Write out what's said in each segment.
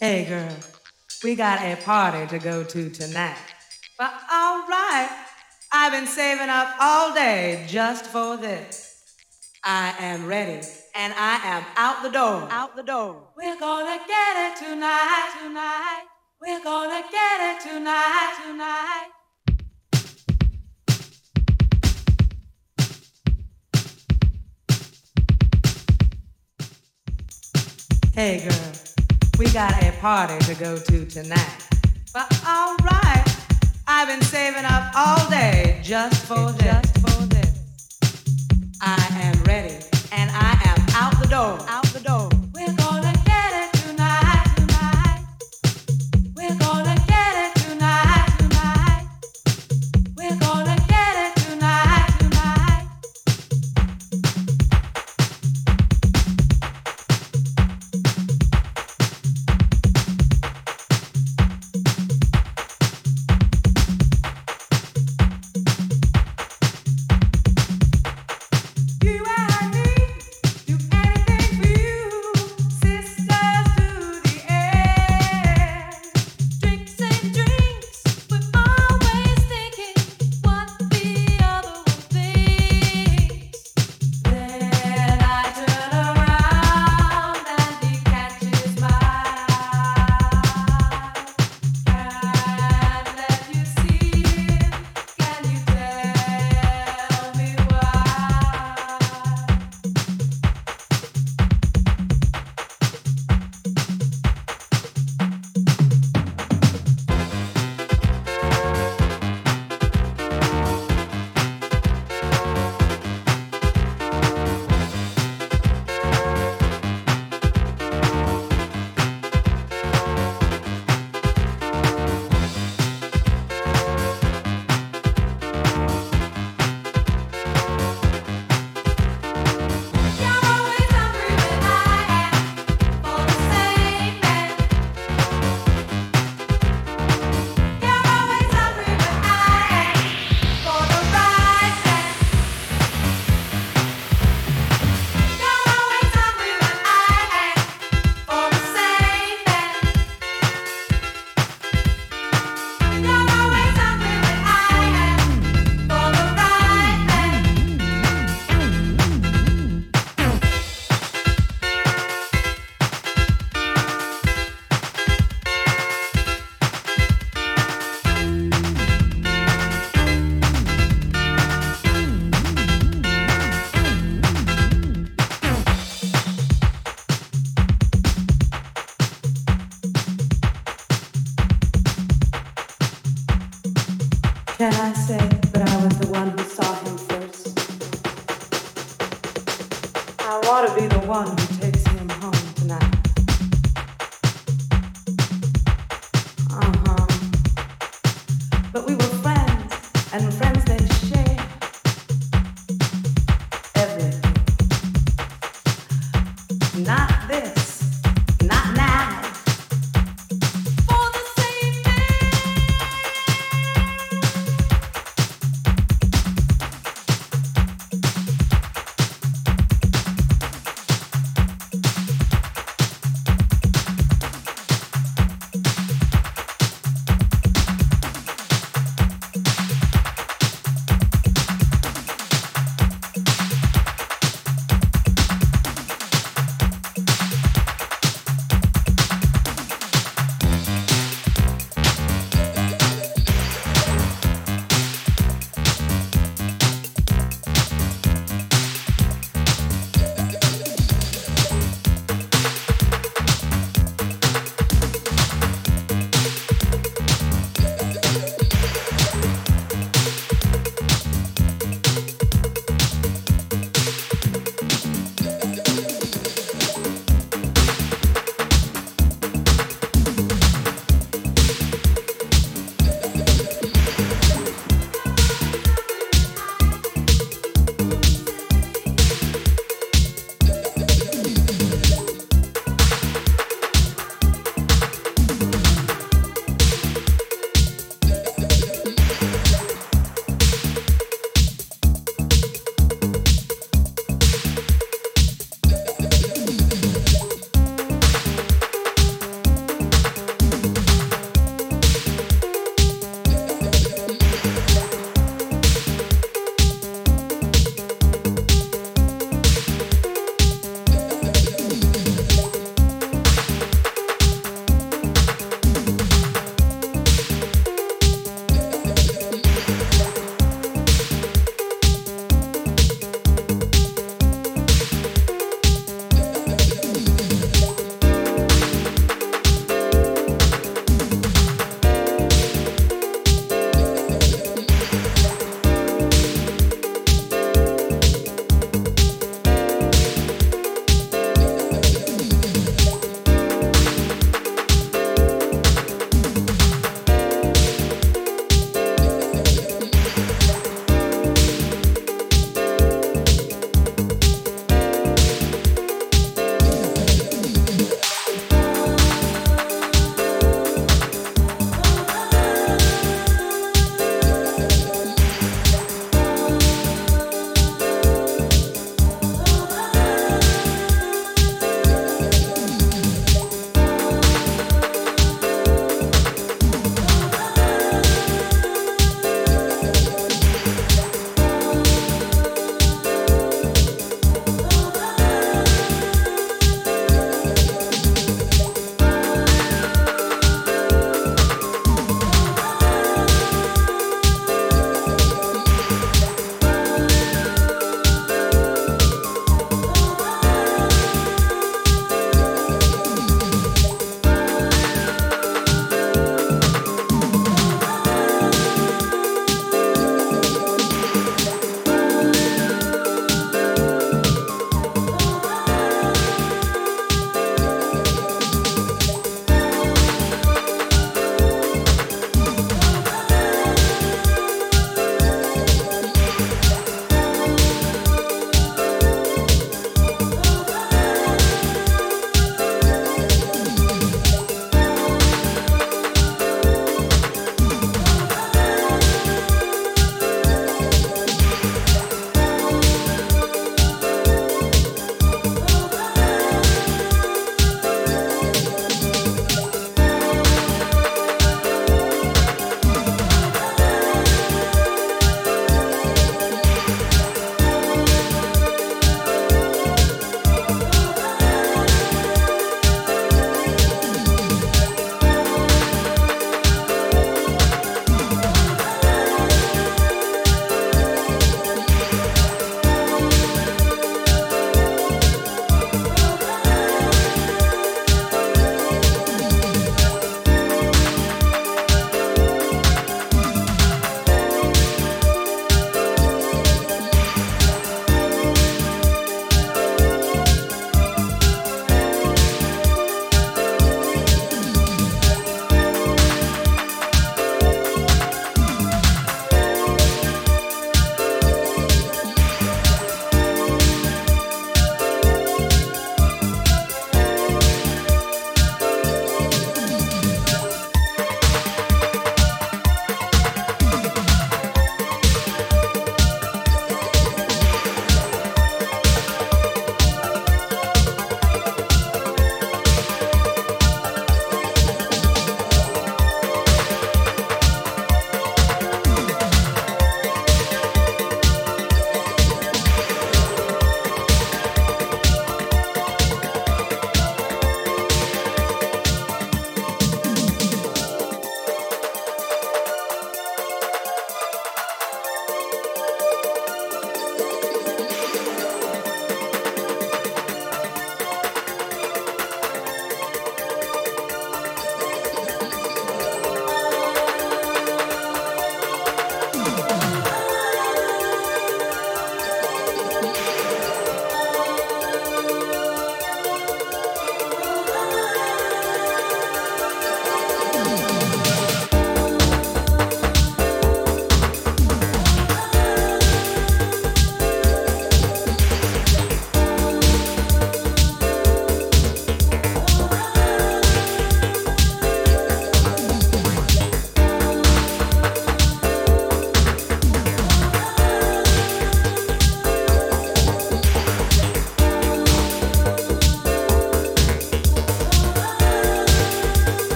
Hey girl, we got a party to go to tonight. But alright, I've been saving up all day just for this. I am ready and I am out the door. Out the door. We're gonna get it tonight, tonight. We're gonna get it tonight, tonight. Hey girl, we got a party to go to tonight. But alright, I've been saving up all day just for this. Just for this. I am ready and I am out the door. Out the door.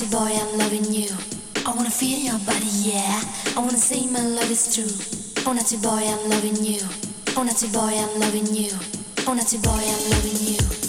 Naughty boy, I'm loving you. I wanna feel your body, yeah. I wanna say my love is true. Oh, naughty boy, I'm loving you. Oh, naughty boy, I'm loving you. Oh, naughty boy, I'm loving you.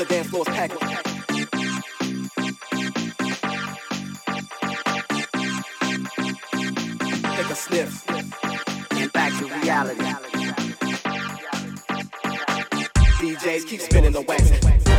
the dance floor's packed. Take a sniff and back to reality. DJs keep spinning the wax.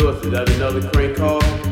That another crank call?